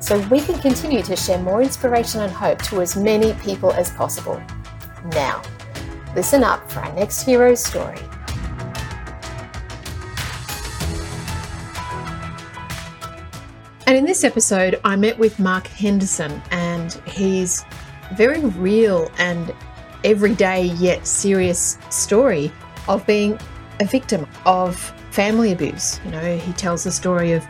so we can continue to share more inspiration and hope to as many people as possible. Now, listen up for our next hero's story. And in this episode, I met with Mark Henderson, and he's very real and everyday yet serious story of being a victim of family abuse. You know, he tells the story of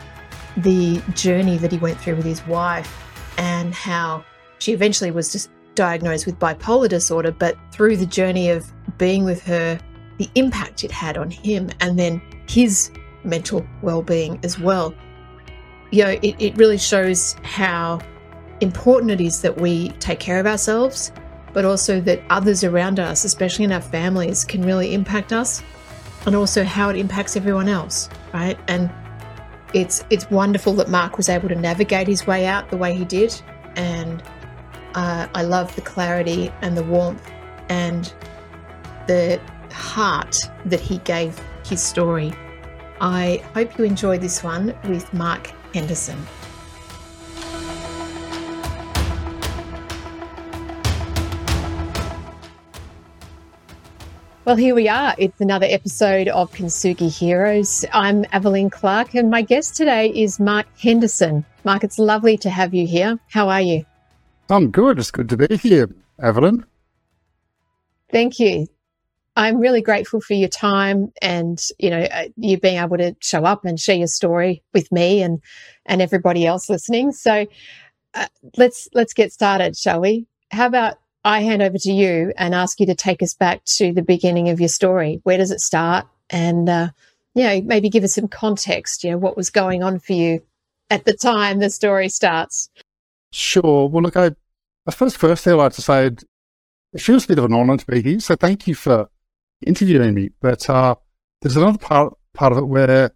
the journey that he went through with his wife and how she eventually was just diagnosed with bipolar disorder, but through the journey of being with her, the impact it had on him and then his mental well being as well. You know, it, it really shows how important it is that we take care of ourselves, but also that others around us, especially in our families, can really impact us and also how it impacts everyone else, right? And it's it's wonderful that Mark was able to navigate his way out the way he did, and uh, I love the clarity and the warmth and the heart that he gave his story. I hope you enjoy this one with Mark Henderson. Well, here we are. It's another episode of Kintsugi Heroes. I'm Evelyn Clark, and my guest today is Mark Henderson. Mark, it's lovely to have you here. How are you? I'm good. It's good to be here, Evelyn. Thank you. I'm really grateful for your time and you know uh, you being able to show up and share your story with me and and everybody else listening. So uh, let's let's get started, shall we? How about I hand over to you and ask you to take us back to the beginning of your story. Where does it start? And, uh, you know, maybe give us some context, you know, what was going on for you at the time the story starts. Sure. Well, look, I, I suppose first, thing I'd like to say it feels a bit of an honor to be here. So thank you for interviewing me. But uh, there's another part, part of it where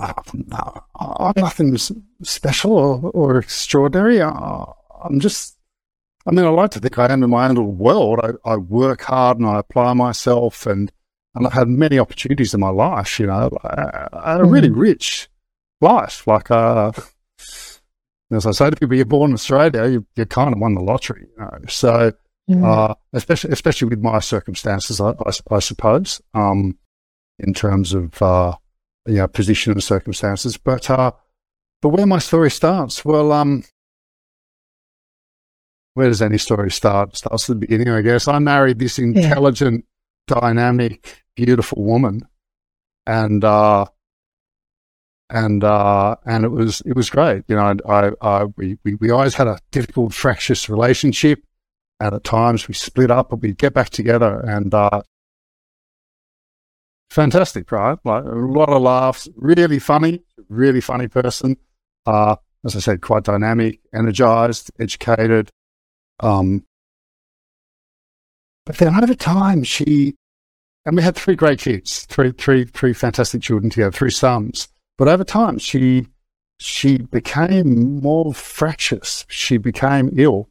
uh, I'm nothing special or, or extraordinary. I'm just I mean, I like to think I am in my own little world. I, I work hard and I apply myself, and and I've had many opportunities in my life. You know, a, a really mm. rich life. Like, uh, as I say to people, you're born in Australia, you, you kind of won the lottery. You know, so mm. uh, especially especially with my circumstances, I, I, I suppose, um, in terms of uh, you know position and circumstances. But uh, but where my story starts, well, um, where does any story start? Starts at the beginning, I guess. I married this intelligent, yeah. dynamic, beautiful woman, and uh, and uh, and it was it was great. You know, I, I we, we we always had a difficult, fractious relationship, and at times we split up, but we'd get back together, and uh, fantastic, right? Like a lot of laughs, really funny, really funny person. Uh, as I said, quite dynamic, energized, educated, um, but then over time, she, and we had three great kids, three, three, three fantastic children together, three sons. But over time, she, she became more fractious. She became ill.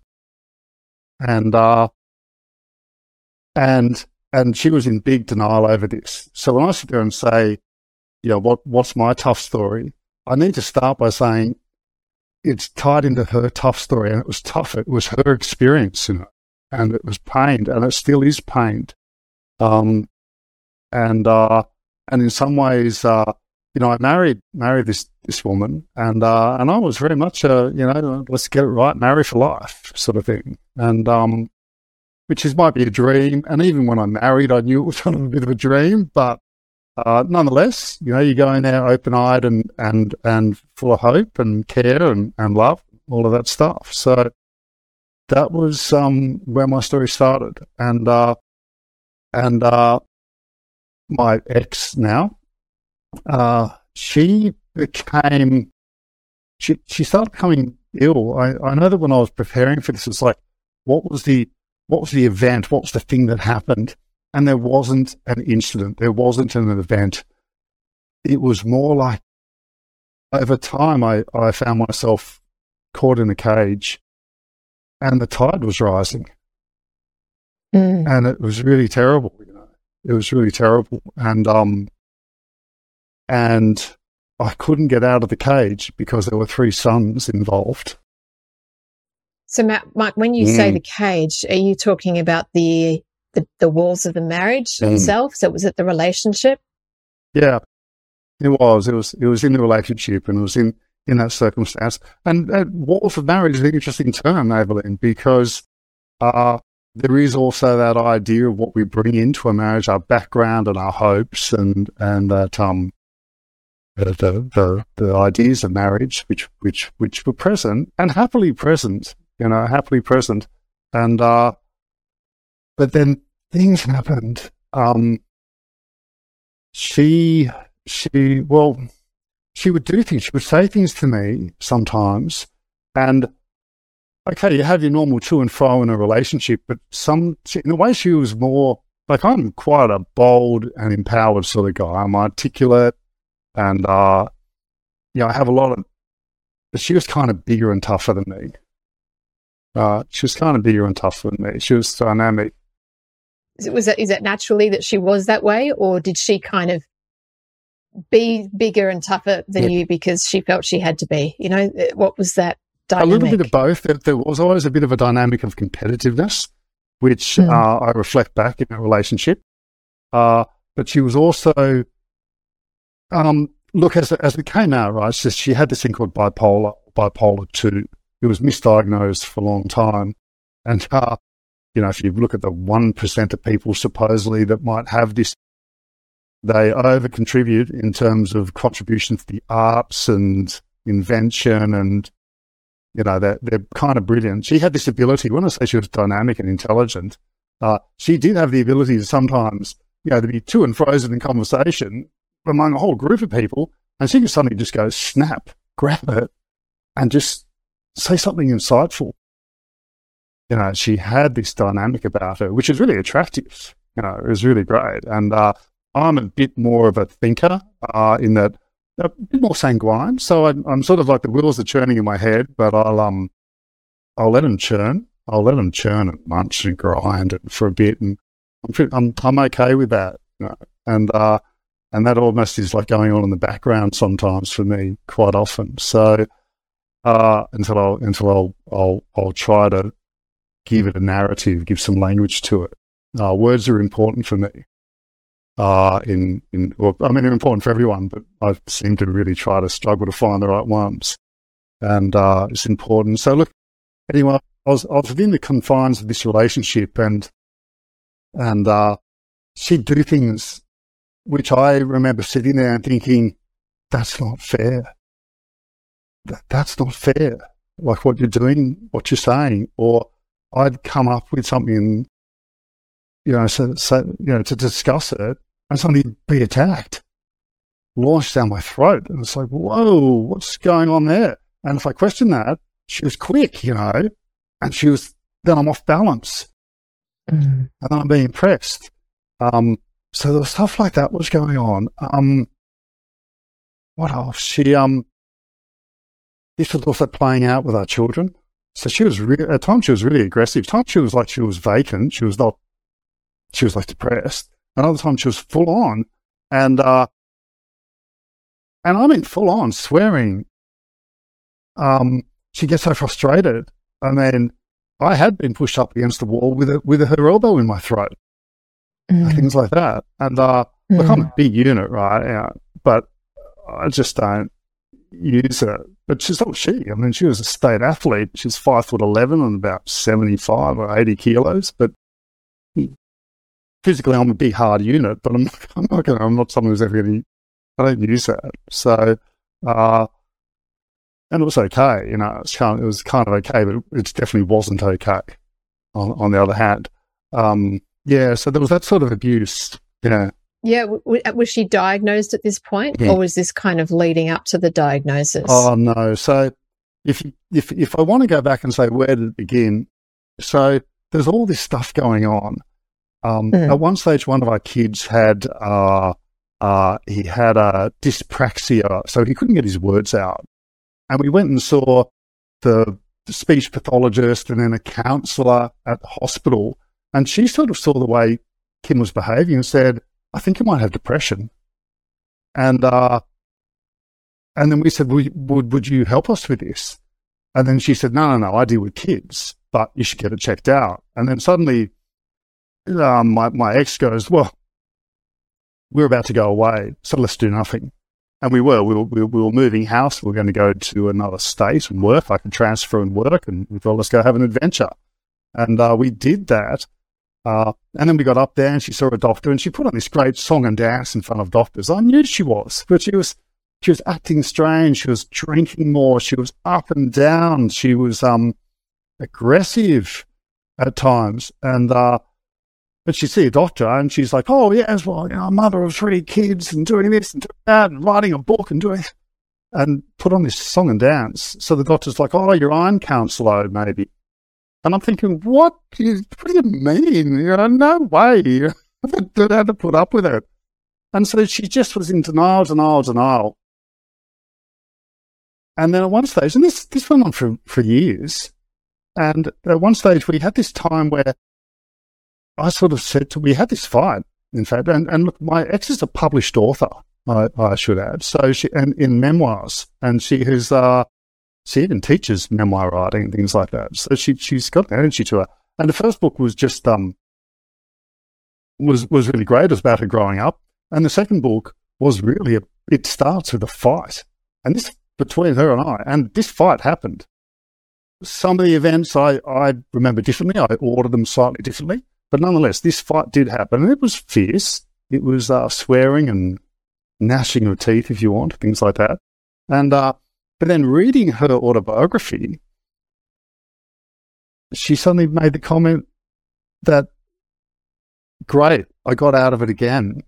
And, uh, and, and she was in big denial over this. So when I sit there and say, you know, what, what's my tough story? I need to start by saying, it's tied into her tough story, and it was tough. It was her experience, you know, and it was pained, and it still is pained. Um, and uh, and in some ways, uh, you know, I married married this this woman, and uh, and I was very much a you know, let's get it right, marry for life sort of thing, and um, which is might be a dream. And even when I married, I knew it was kind of a bit of a dream, but uh, nonetheless, you know, you go in there open eyed and, and, and full of hope and care and, and love, all of that stuff. So that was um, where my story started. And, uh, and uh, my ex now, uh, she became, she, she started becoming ill. I, I know that when I was preparing for this, it's like, what was the what was the event? What was the thing that happened? And there wasn't an incident. There wasn't an event. It was more like over time, I, I found myself caught in a cage and the tide was rising. Mm. And it was really terrible. You know, it was really terrible. And, um, and I couldn't get out of the cage because there were three sons involved. So, Matt, Mike, when you mm. say the cage, are you talking about the the, the walls of the marriage mm. itself? So, was it the relationship? Yeah, it was. It was. It was in the relationship, and it was in in that circumstance. And uh, walls of marriage is an interesting term, Evelyn, because uh, there is also that idea of what we bring into a marriage, our background and our hopes, and and that um the, the, the ideas of marriage, which, which, which were present and happily present, you know, happily present. And, uh, but then things happened. Um, she, she, well, she would do things. She would say things to me sometimes. And okay, you have your normal to and fro in a relationship, but some, in a way, she was more like I'm quite a bold and empowered sort of guy. I'm articulate and, uh, you know, I have a lot of, but she was kind of bigger and tougher than me. Uh, she was kind of bigger and tougher than me. She was dynamic. Was that, is that naturally that she was that way or did she kind of be bigger and tougher than yeah. you because she felt she had to be? You know, what was that dynamic? A little bit of both. There, was always a bit of a dynamic of competitiveness, which mm. uh, I reflect back in our relationship. Uh, but she was also um, look, as, as it came out, right, she, she had this thing called bipolar, bipolar 2. It was misdiagnosed for a long time. And, uh, you know, if you look at the 1% of people supposedly that might have this, they over contribute in terms of contribution to the arts and invention and, you know, they're, they're kind of brilliant. She had this ability, when I say she was dynamic and intelligent, uh, she did have the ability to sometimes, you know, to be to and frozen in conversation among a whole group of people, and she could suddenly just go snap, grab it, and just say something insightful. You know, she had this dynamic about her, which is really attractive. You know, it was really great. And uh, I'm a bit more of a thinker uh, in that a bit more sanguine. So I'm, I'm, sort of like the wheels are churning in my head, but I'll um I'll let them churn. I'll let them churn and munch and grind it for a bit, and I'm I'm, I'm okay with that. You know? And uh, and that almost is like going on in the background sometimes for me quite often. So uh, until I'll until I'll, I'll I'll try to give it a narrative, give some language to it. Uh, words are important for me. Uh, in in well, I mean, they're important for everyone, but I seem to really try to struggle to find the right ones, and uh, it's important. So look, anyway, I was I was within the confines of this relationship, and and uh, she'd do things which I remember sitting there and thinking, that's not fair. That, that's not fair. Like what you're doing, what you're saying. Or I'd come up with something, you know, so, so you know, to discuss it and suddenly be attacked, launched down my throat. And it's like, whoa, what's going on there? And if I question that, she was quick, you know, and she was, then I'm off balance. Mm. And I'm being pressed. Um, so there was stuff like that was going on. Um, what else? She um, used to also playing out with our children. So she was re- at times she was really aggressive. At times she was like she was vacant. She was not. She was like depressed. Another time she was full on, and uh, and I mean full on swearing. Um, she gets so frustrated, and then I had been pushed up against the wall with a, with her elbow in my throat mm. things like that. And uh, mm. look, I'm a big unit, right? Yeah, but I just don't use it. But she's not she. I mean, she was a state athlete. She's five foot eleven and about seventy five or eighty kilos. But physically, I'm a big hard unit. But I'm not. I'm not. Gonna, I'm not someone who's ever going to. I don't use that. So, uh, and it was okay. You know, it's kind of, it was kind of okay, but it definitely wasn't okay. On, on the other hand, um, yeah, so there was that sort of abuse, you know. Yeah, w- was she diagnosed at this point, yeah. or was this kind of leading up to the diagnosis? Oh no, so if if if I want to go back and say where did it begin, so there's all this stuff going on. Um, mm. At one stage, one of our kids had uh, uh, he had a dyspraxia, so he couldn't get his words out, and we went and saw the speech pathologist and then a counsellor at the hospital, and she sort of saw the way Kim was behaving and said, "I think you might have depression," and uh, and then we said, would, would, you help us with this? And then she said, no, no, no, I deal with kids, but you should get it checked out. And then suddenly um, my, my ex goes, well, we're about to go away, so let's do nothing. And we were, we were, we were moving house. We were going to go to another state and work. I could transfer and work and we thought, let's go have an adventure. And uh, we did that. Uh, and then we got up there and she saw a doctor and she put on this great song and dance in front of doctors. I knew she was, but she was she was acting strange. She was drinking more. She was up and down. She was um, aggressive at times. And uh, but she see a doctor and she's like, "Oh yes, well, you know, mother of three kids and doing this and doing that and writing a book and doing." And put on this song and dance. So the doctor's like, "Oh, you're iron counselor, maybe." And I'm thinking, what? What do you mean? You know, no way. I had to put up with it. And so she just was in denial, denial, denial. And then at one stage, and this, this went on for, for years, and at one stage we had this time where I sort of said to, we had this fight, in fact, and, and look, my ex is a published author, I, I should add. So she, and in memoirs, and she has, uh, she even teaches memoir writing and things like that. So she, she's got an energy to her. And the first book was just, um, was, was really great. It was about her growing up. And the second book was really, a, it starts with a fight. And this between her and I. And this fight happened. Some of the events I, I remember differently. I ordered them slightly differently. But nonetheless, this fight did happen. And it was fierce. It was uh, swearing and gnashing of teeth, if you want, things like that. And, uh, but then reading her autobiography, she suddenly made the comment that, great, I got out of it again.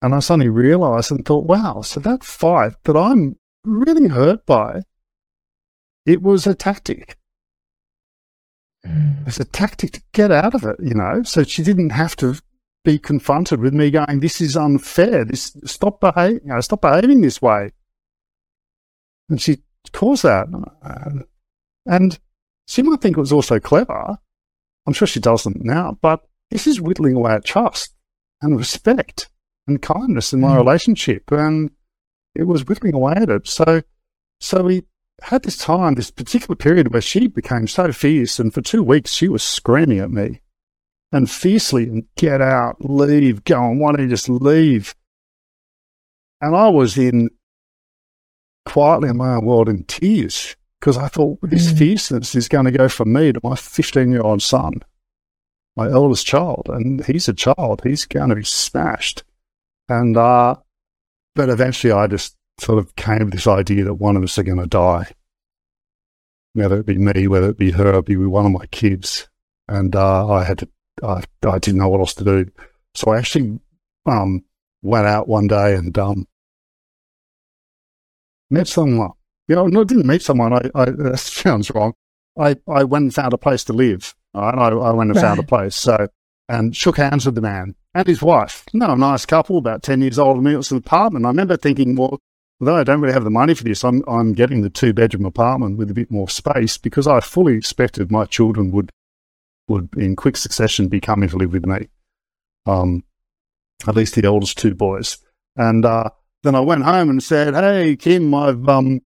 And I suddenly realized and thought, wow, so that fight that I'm really hurt by, it was a tactic. Mm. It's a tactic to get out of it, you know. So she didn't have to be confronted with me going, "This is unfair. This stop behaving. You know, stop behaving this way." And she caused that, and she might think it was also clever. I'm sure she doesn't now, but this is whittling away at trust and respect and kindness in my mm. relationship. And it was whittling away at it. So, so we had this time, this particular period where she became so fierce, and for two weeks she was screaming at me and fiercely and get out, leave, go on, why don't you just leave? And I was in quietly in my own world in tears because I thought this mm. fierceness is going to go from me to my 15 year old son, my eldest child, and he's a child. He's going to be smashed. And uh, but eventually I just sort of came to this idea that one of us are going to die. Whether it be me, whether it be her, it be one of my kids. And uh, I had to, I, I didn't know what else to do. So I actually um, went out one day and um, met someone. You know, no, didn't meet someone. I, I that sounds wrong. I, I went and found a place to live. Right? I, I went and right. found a place. So, and shook hands with the man and his wife. No, a nice couple, about 10 years older than me. It was an apartment. I remember thinking, well, although I don't really have the money for this, I'm, I'm getting the two bedroom apartment with a bit more space because I fully expected my children would, would in quick succession be coming to live with me. Um, at least the oldest two boys. And, uh, then I went home and said, Hey, Kim, I've, um,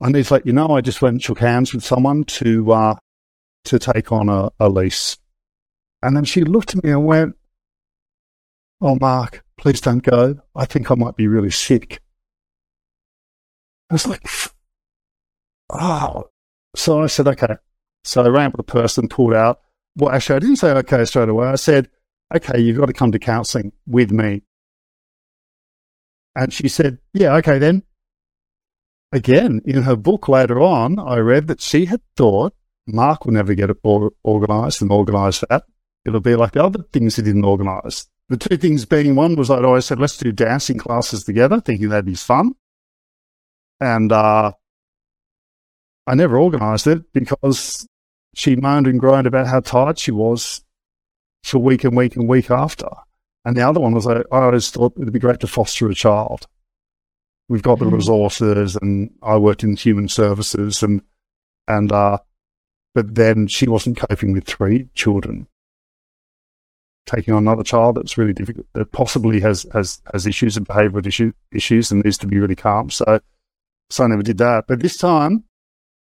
I need to let you know I just went and shook hands with someone to, uh, to take on a, a lease and then she looked at me and went, Oh, Mark, please don't go. I think I might be really sick. I was like, Oh. So I said, Okay. So I ran up with the person, pulled out. Well, actually, I didn't say okay straight away. I said, Okay, you've got to come to counseling with me. And she said, Yeah, okay then. Again, in her book later on, I read that she had thought Mark will never get it organized and organize that. It'll be like the other things he didn't organise. The two things being one was I'd always said, let's do dancing classes together, thinking that'd be fun. And uh, I never organised it because she moaned and groaned about how tired she was for week and week and week after. And the other one was I, I always thought it'd be great to foster a child. We've got the Mm. resources, and I worked in human services, and and uh, but then she wasn't coping with three children. Taking on another child that's really difficult, that possibly has has has issues and behavioural issue, issues, and needs to be really calm. So, so I never did that. But this time,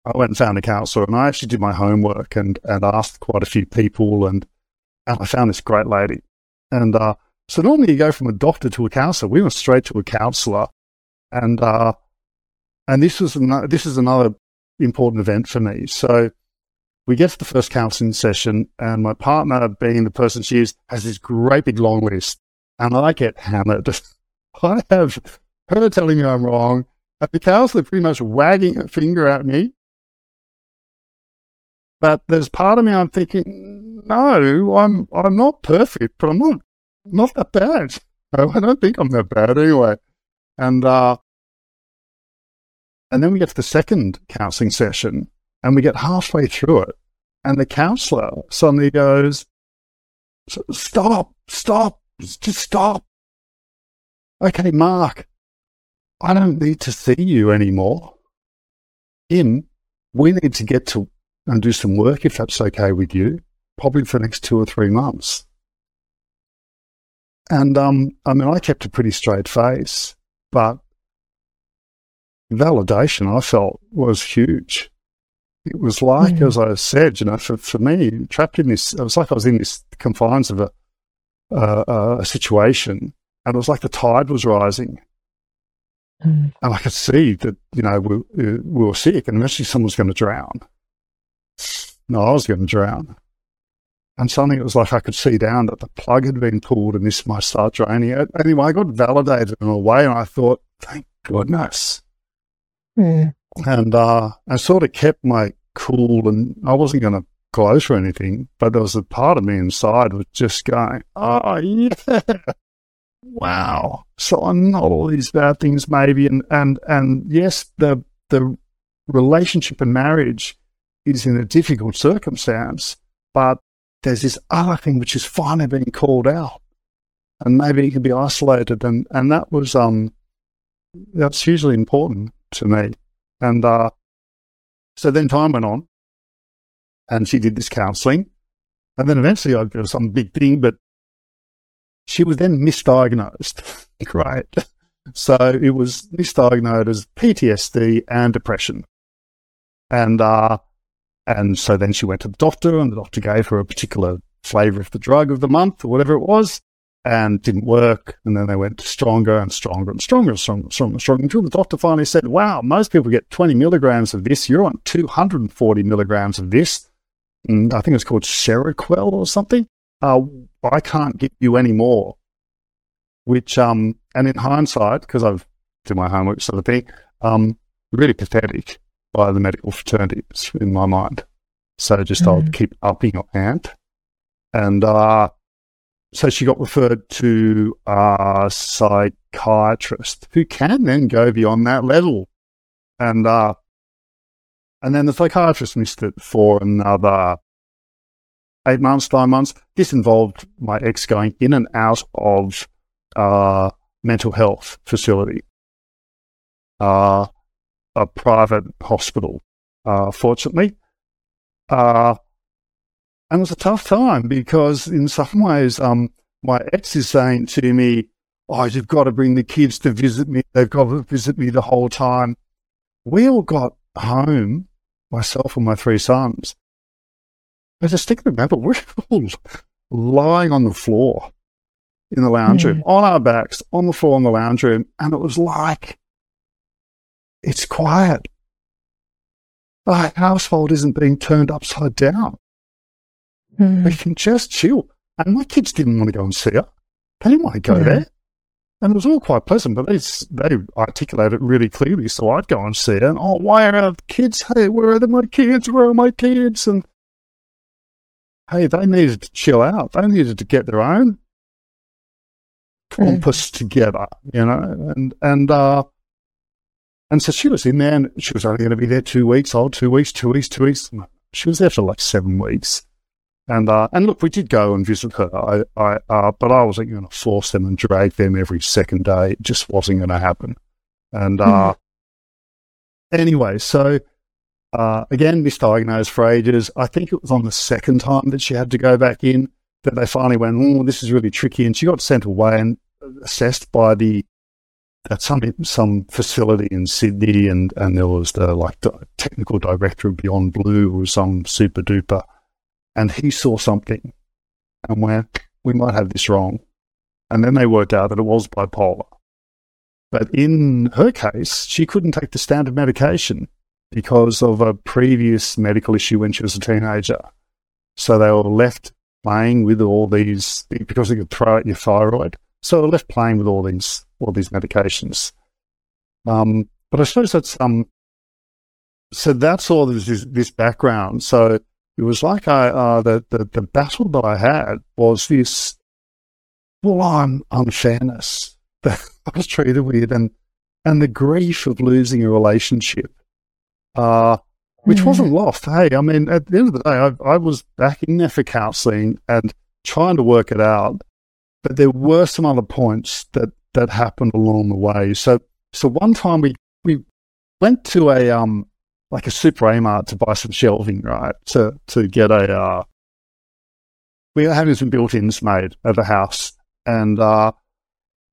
I went and found a counsellor, and I actually did my homework and and asked quite a few people, and and I found this great lady. And uh, so normally you go from a doctor to a counsellor. We went straight to a counsellor, and uh, and this was ano- this is another important event for me. So we get to the first counselling session, and my partner, being the person she is, has this great big long list, and I get hammered. I have her telling me I'm wrong, and the counsellor pretty much wagging her finger at me. But there's part of me I'm thinking, no, I'm I'm not perfect, but I'm not not that bad. I don't think I'm that bad anyway. And uh, and then we get to the second counselling session, and we get halfway through it, and the counsellor suddenly goes, "Stop! Stop! Just stop!" Okay, Mark, I don't need to see you anymore. Kim, we need to get to and do some work if that's okay with you, probably for the next two or three months. And um, I mean, I kept a pretty straight face, but validation I felt was huge. It was like, Mm. as I said, you know, for, for me, trapped in this, it was like I was in this confines of a, uh, a situation, and it was like the tide was rising. Mm. And I could see that, you know, we, we were sick and eventually someone was going to drown. No, I was going to drown. And suddenly it was like I could see down that the plug had been pulled and this might start draining it. Anyway, I got validated in a way and I thought, thank goodness. Mm. And uh, I sort of kept my cool and I wasn't going to close or anything, but there was a part of me inside was just going, oh, yeah. Wow. So I'm not all these bad things maybe. And, and, and yes, the, the relationship and marriage is in a difficult circumstance, but there's this other thing which is finally being called out. And maybe it can be isolated. And, and that was, um, that's hugely important to me. And, uh, so then time went on and she did this counseling. And then eventually I got some big thing, but she was then misdiagnosed. right. So it was misdiagnosed as PTSD and depression. And, uh, and so then she went to the doctor and the doctor gave her a particular flavor of the drug of the month or whatever it was and didn't work. And then they went stronger and stronger and stronger and stronger and stronger and stronger until the doctor finally said, wow, most people get 20 milligrams of this. You're on 240 milligrams of this. And I think it's called Seroquel or something. Uh, I can't give you any more. Which, um, and in hindsight, because I've done my homework sort of thing, um, really pathetic by the medical fraternities in my mind. So just I'll Mm. keep upping your ant. And uh, so she got referred to a psychiatrist who can then go beyond that level. And uh, and then the psychiatrist missed it for another eight months, nine months. This involved my ex going in and out of uh, mental health facility, uh, a private hospital, uh, fortunately. Uh, and it was a tough time because in some ways, um, my ex is saying to me, Oh, you've got to bring the kids to visit me. They've got to visit me the whole time. We all got home, myself and my three sons. I just think remember, we're all lying on the floor in the lounge room, on our backs, on the floor in the lounge room. And it was like, it's quiet. Our household isn't being turned upside down. Mm. We can just chill. And my kids didn't want to go and see her. They didn't want to go Yeah. there. And it was all quite pleasant, but they, they articulated it really clearly. So I'd go and see her. And, oh, why are our kids? Hey, where are the, my kids? Where are my kids? And hey, they needed to chill out. They needed to get their own compass together, you know. And, and, uh, And so she was in there and she was only going to be there two weeks, oh, two weeks, two weeks, two weeks. She was there for like seven weeks. And uh, and look, we did go and visit her. I, I uh, but I wasn't going to force them and drag them every second day. It just wasn't going to happen. And uh, mm. anyway, so uh, again, misdiagnosed for ages. I think it was on the second time that she had to go back in that they finally went, oh, this is really tricky. And she got sent away and assessed by the at some some facility in Sydney, and and there was the like the technical director of Beyond Blue, or some super duper, and he saw something, and went, we might have this wrong, and then they worked out that it was bipolar. But in her case, she couldn't take the standard medication because of a previous medical issue when she was a teenager. So they were left playing with all these because they could throw out your thyroid. So were left playing with all these all these medications. Um, but I suppose that's um. So that's all this this background. So it was like I uh, the, the the battle that I had was this full on unfairness that I was treated with, and and the grief of losing a relationship uh, which mm. wasn't lost. Hey, I mean, at the end of the day, I, I was back in there for counselling and trying to work it out. But there were some other points that, that happened along the way. So, so one time we, we went to a, um, like a super Amart to buy some shelving, right? To, to get a, uh, we were having some built-ins made at the house and, uh,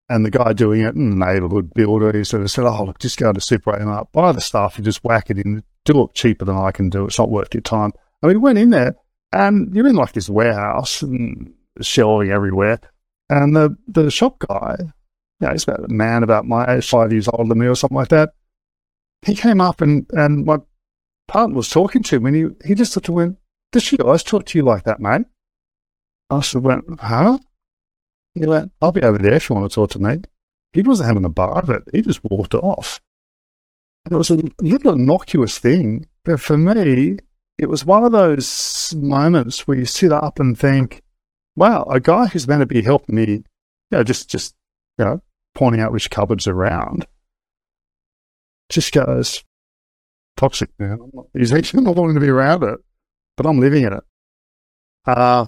and the guy doing it, and the neighborhood builder, he sort of said, Oh, look, just go to Super Amart, buy the stuff, and just whack it in, do it cheaper than I can do. It's not worth your time. And we went in there, and you're in like this warehouse and shelving everywhere. And the, the shop guy, you know, he's about a man about my age, five years older than me or something like that. He came up and, and my partner was talking to him, and he, he just sort of went, Does she always talk to you like that, mate? I of went, Huh? He went, I'll be over there if you want to talk to me. He wasn't having a bar of it. He just walked off. And it was a little innocuous thing, but for me, it was one of those moments where you sit up and think, wow, a guy who's meant to be helping me, you know, just, just, you know, pointing out which cupboards are around, just goes, toxic, man. He's actually not wanting to be around it, but I'm living in it. Uh,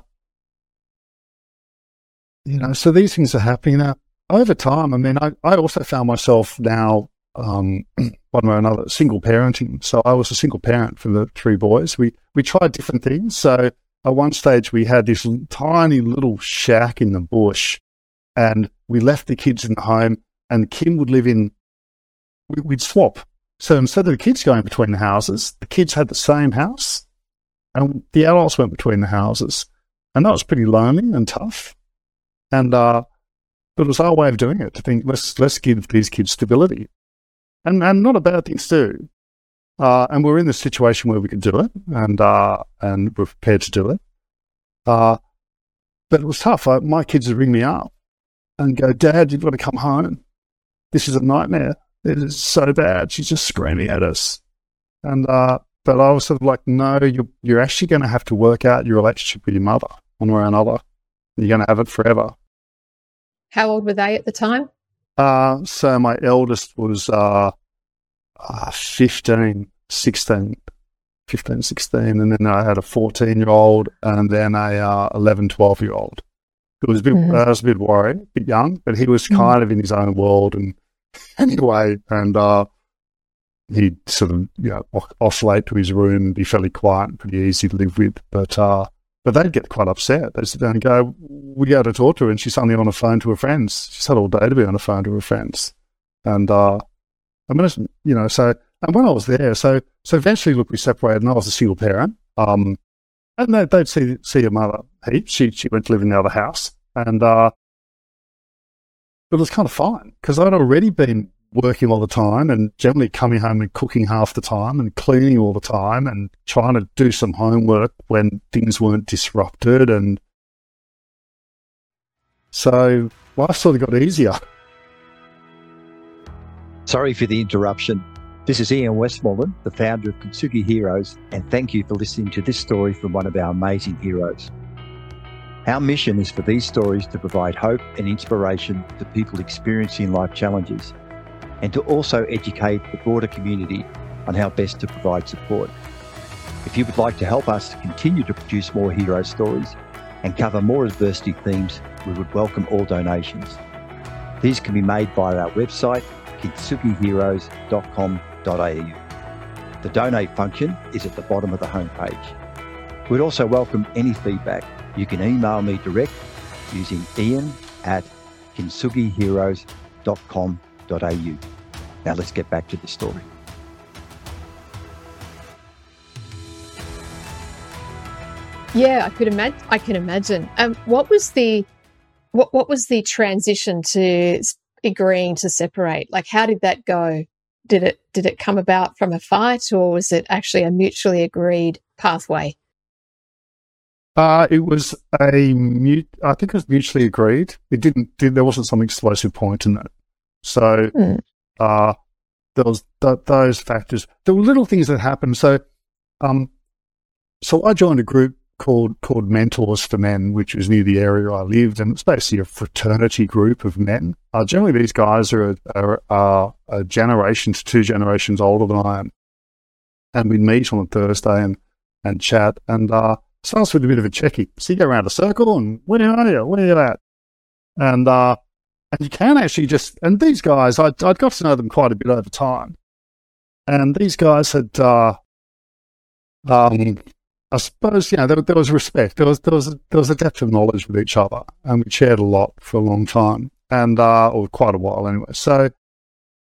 you know, so these things are happening now. Over time, I mean, I, I also found myself now, um, one way or another, single parenting. So I was a single parent for the three boys. We we tried different things. So at one stage, we had this tiny little shack in the bush, and we left the kids in the home, and Kim would live in. We'd swap. So instead of the kids going between the houses, the kids had the same house, and the adults went between the houses, and that was pretty lonely and tough. And uh, but it was our way of doing it to think let's let's give these kids stability, and and not a bad thing to do. Uh, and we're in the situation where we could do it, and uh, and we're prepared to do it. Uh, but it was tough. I, my kids would ring me up and go, "Dad, you've got to come home. This is a nightmare. It is so bad." She's just screaming at us, and uh, but I was sort of like, "No, you're you're actually going to have to work out your relationship with your mother one way or another." You're going to have it forever. How old were they at the time? Uh, so my eldest was uh, uh, 15, 16, 15, 16. And then I had a 14 year old and then a uh, 11, 12 year old. It was a bit, mm-hmm. I was a bit worried, a bit young, but he was mm-hmm. kind mm-hmm. of in his own world. And anyway, and uh, he'd sort of, you know, oscillate to his room and be fairly quiet and pretty easy to live with. But uh, but they'd get quite upset. They'd sit down and go, we go to talk to her and she's suddenly on the phone to her friends. She's had all day to be on the phone to her friends. And, uh, I mean, you know, so, and when I was there, so, so eventually, look, we separated and I was a single parent. Um, and they, would see, see her mother. She, she went to live in the other house and, uh, but it was kind of fine because I'd already been working all the time and generally coming home and cooking half the time and cleaning all the time and trying to do some homework when things weren't disrupted. And so life sort of got easier. Sorry for the interruption. This is Ian Westmoreland, the founder of Kintsugi Heroes, and thank you for listening to this story from one of our amazing heroes. Our mission is for these stories to provide hope and inspiration to people experiencing life challenges and to also educate the broader community on how best to provide support. If you would like to help us to continue to produce more hero stories and cover more adversity themes, we would welcome all donations. These can be made via our website, kintsugiheroes.com.au. The donate function is at the bottom of the homepage. We'd also welcome any feedback. You can email me direct using ian at kintsugiheroes.com.au. Now let's get back to the story. Yeah, I could imagine. I can imagine. Um, what was the what What was the transition to agreeing to separate? Like, how did that go? Did it Did it come about from a fight, or was it actually a mutually agreed pathway? Uh, it was a mute. I think it was mutually agreed. It didn't. Did, there wasn't some explosive point in it. So, mm. uh, there was th- those factors. There were little things that happened. So, um, so I joined a group called called Mentors for Men, which was near the area I lived, and it's basically a fraternity group of men. Uh, generally, these guys are, are, are a generation to two generations older than I am, and we'd meet on a Thursday and and chat, and uh, starts with a bit of a checky. So you go around a circle, and where are you? Where are you at? And uh, and you can actually just and these guys, I'd, I'd got to know them quite a bit over time, and these guys had. Uh, um, I suppose know there, there, was respect. There was there was a, there was a depth of knowledge with each other, and we shared a lot for a long time, and uh, or quite a while anyway. So,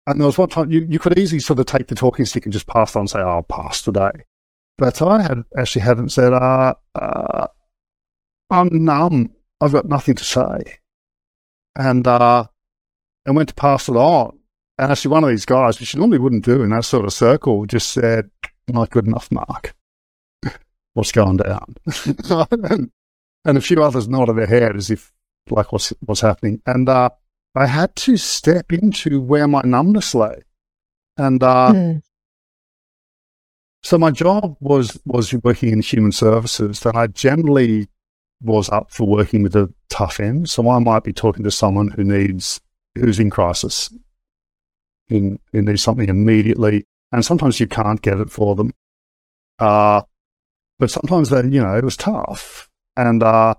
and there was one time you, you could easily sort of take the talking stick and just pass on and say, "Oh, I'll pass today," but I had actually hadn't said, uh, uh, "I'm numb. I've got nothing to say," and uh, and went to pass it on. And actually, one of these guys, which you normally wouldn't do in that sort of circle, just said, "Not good enough, Mark." What's going down. and, and, a few others nodded their head as if like what's what's happening. And uh, I had to step into where my numbness lay. And uh, mm. so my job was was working in human services, and I generally was up for working with the tough end. So I might be talking to someone who needs who's in crisis, in who needs something immediately, and sometimes you can't get it for them. Uh, but sometimes they, you know, it was tough. And, uh,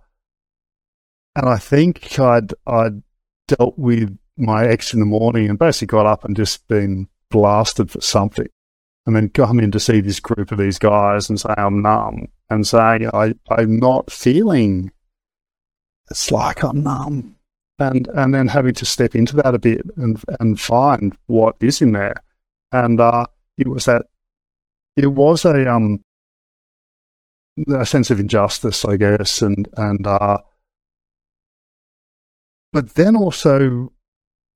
and I think I'd, I'd dealt with my ex in the morning and basically got up and just been blasted for something. And then come in to see this group of these guys and say, I'm numb and say, I, I'm not feeling. It's like I'm numb. And, and then having to step into that a bit and, and find what is in there. And, uh, it was that, it was a, um, a sense of injustice, I guess, and and uh, but then also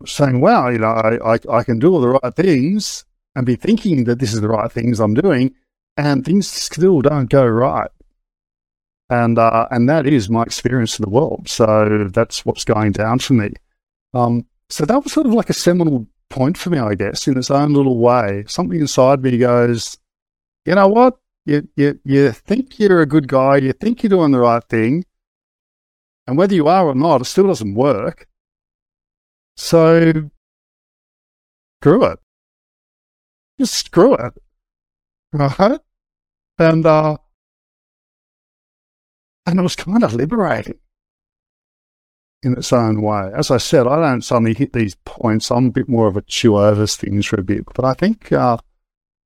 saying, "Wow, you know, I, I, I can do all the right things and be thinking that this is the right things I'm doing, and things still don't go right." And uh, and that is my experience in the world. So that's what's going down for me. Um, so that was sort of like a seminal point for me, I guess, in its own little way. Something inside me goes, you know what? You, you, you think you're a good guy, you think you're doing the right thing, and whether you are or not, it still doesn't work. So, screw it. Just screw it. Right? And, uh, and it was kind of liberating in its own way. As I said, I don't suddenly hit these points. I'm a bit more of a chew over things for a bit, but I think, uh,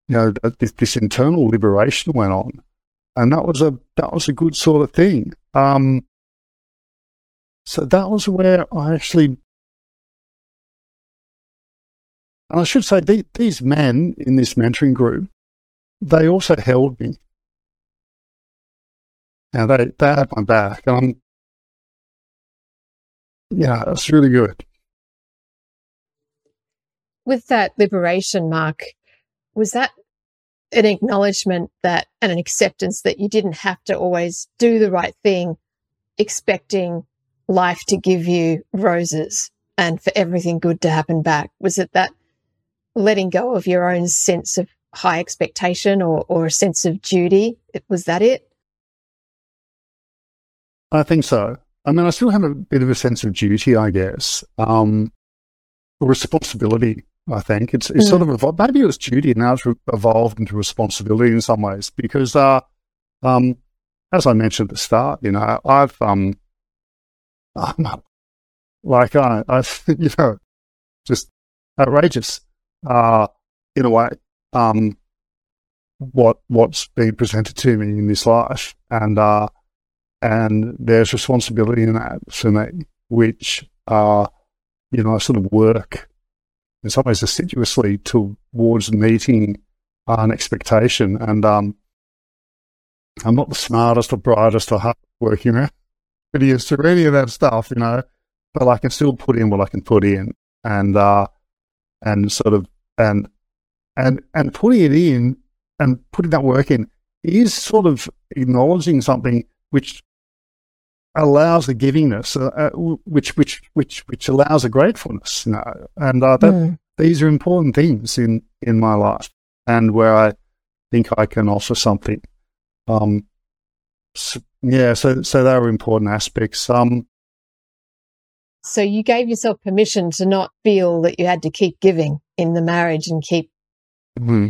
you know, this, this, internal liberation went on, and that was a that was a good sort of thing. Um, so that was where I actually, and I should say, the, these men in this mentoring group, they also held me. Now they they had my back, and I'm, yeah, it's really good. With that liberation, Mark, was that an acknowledgement that and an acceptance that you didn't have to always do the right thing, expecting life to give you roses and for everything good to happen back? Was it that letting go of your own sense of high expectation or, or a sense of duty? Was that it? I think so. I mean, I still have a bit of a sense of duty, I guess, um, responsibility I think it's it's Mm. sort of evolved. Maybe it was duty, and now it's re- evolved into responsibility in some ways. Because, uh, um, as I mentioned at the start, you know, I've um, I'm not- like I, I, you know, just outrageous, uh, in a way. Um, what what's been presented to me in this life, and uh, and there's responsibility in that for me, which uh, you know, I sort of work in some ways assiduously towards meeting an expectation. And um, I'm not the smartest or brightest or hardworking prettiest or any of that stuff, you know, but I can still put in what I can put in, and uh, and sort of and and and putting it in and putting that work in is sort of acknowledging something which allows a givingness, uh, uh, which which which which allows a gratefulness, you know, and uh, that Mm. these are important themes in in my life, and where I think I can offer something. Um, so, yeah, so so they were important aspects. Um, So you gave yourself permission to not feel that you had to keep giving in the marriage and keep hmm.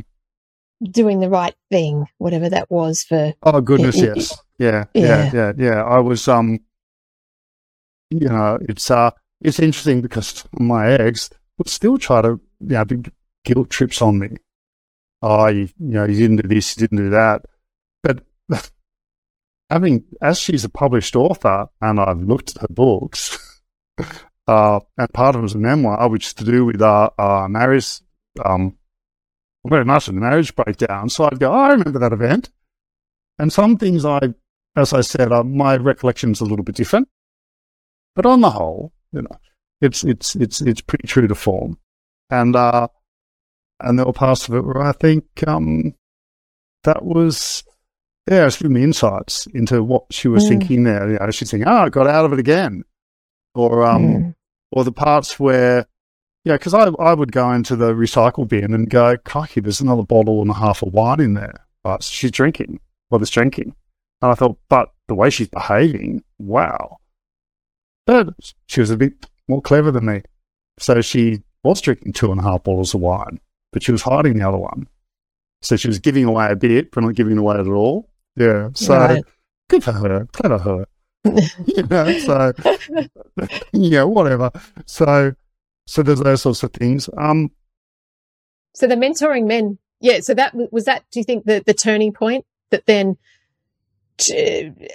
doing the right thing, whatever that was for. Oh goodness, yes, yeah, yeah, yeah, yeah. I was, um, you know, it's uh, it's interesting because my ex would still try to, you know, big guilt trips on me. Oh, you, you know, you didn't do this, you didn't do that. But having, as she's a published author, and I've looked at her books, uh, and part of it was a memoir, which is to do with uh, uh marriage, um, very much a marriage breakdown. So I'd go, oh, I remember that event. And some things I, as I said, uh, my recollection's a little bit different. But on the whole, you know, it's it's it's it's pretty true to form. And uh, and there were parts of it where I think um, that was yeah, it's given me insights into what she was Mm. thinking there. You know, she's thinking, oh, I got out of it again, or um, Mm. or the parts where, yeah, because I, I would go into the recycle bin and go, crikey, there's another bottle and a half of wine in there. But she's drinking, what is drinking. And I thought, but the way she's behaving, wow. But she was a bit more clever than me. So she was drinking two and a half bottles of wine, but she was hiding the other one. So she was giving away a bit, but not giving away at all. Yeah. So Right. good for her. Clever her. you know, so yeah, whatever. So, so there's those sorts of things. Um, So the mentoring men, yeah. So that was that. Do you think the the turning point that then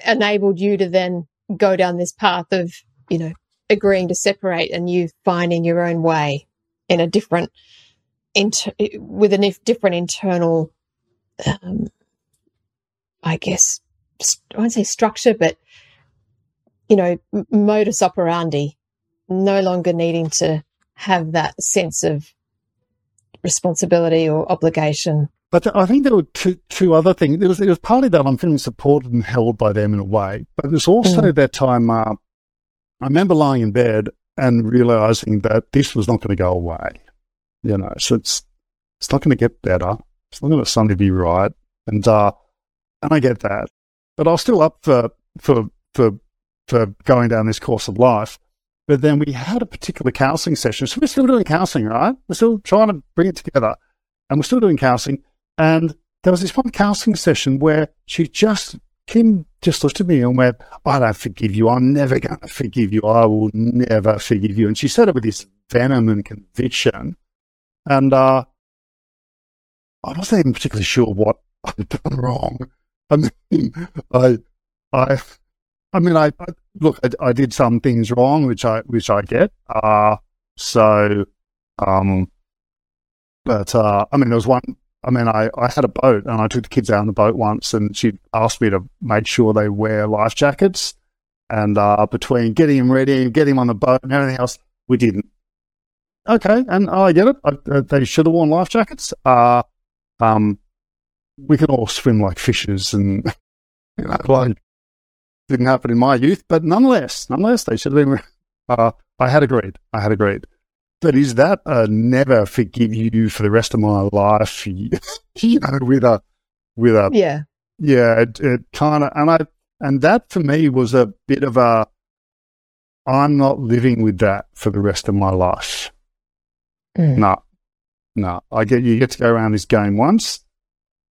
enabled you to then go down this path of you know agreeing to separate and you finding your own way in a different inter- with a different internal, um, I guess I won't say structure, but you know modus operandi, no longer needing to have that sense of responsibility or obligation. But I think there were two, two other things. There was, there was partly that I'm feeling supported and held by them in a way, but there's also that time, uh, I remember lying in bed and realizing that this was not going to go away. You know, so it's, it's not going to get better. It's not going to suddenly be right. And, uh, and I get that, but I was still up for, for, for, for going down this course of life. But then we had a particular counseling session. So we're still doing counseling, right? We're still trying to bring it together and we're still doing counseling. And there was this one counseling session where she just, Kim just looked at me and went, I don't forgive you. I'm never going to forgive you. I will never forgive you. And she said it with this venom and conviction. And, uh, I wasn't even particularly sure what I'd done wrong. I mean, I, I, I mean, I, I look, I, I did some things wrong, which I, which I get. Uh, so, um, but, uh, I mean, there was one, I mean, I, I had a boat and I took the kids out on the boat once and she asked me to make sure they wear life jackets. And, uh, between getting them ready and getting them on the boat and everything else, we didn't. Okay. And I get it. I, uh, they should have worn life jackets. Uh, um, we can all swim like fishes and, you know, like, didn't happen in my youth, but nonetheless, nonetheless, they should have been. Uh, I had agreed. I had agreed. But is that a never forgive you for the rest of my life? you know, with a, with a, Yeah. yeah, it, it kind of, and I, and that for me was a bit of a, I'm not living with that for the rest of my life. Mm. No, no. I get you get to go around this game once,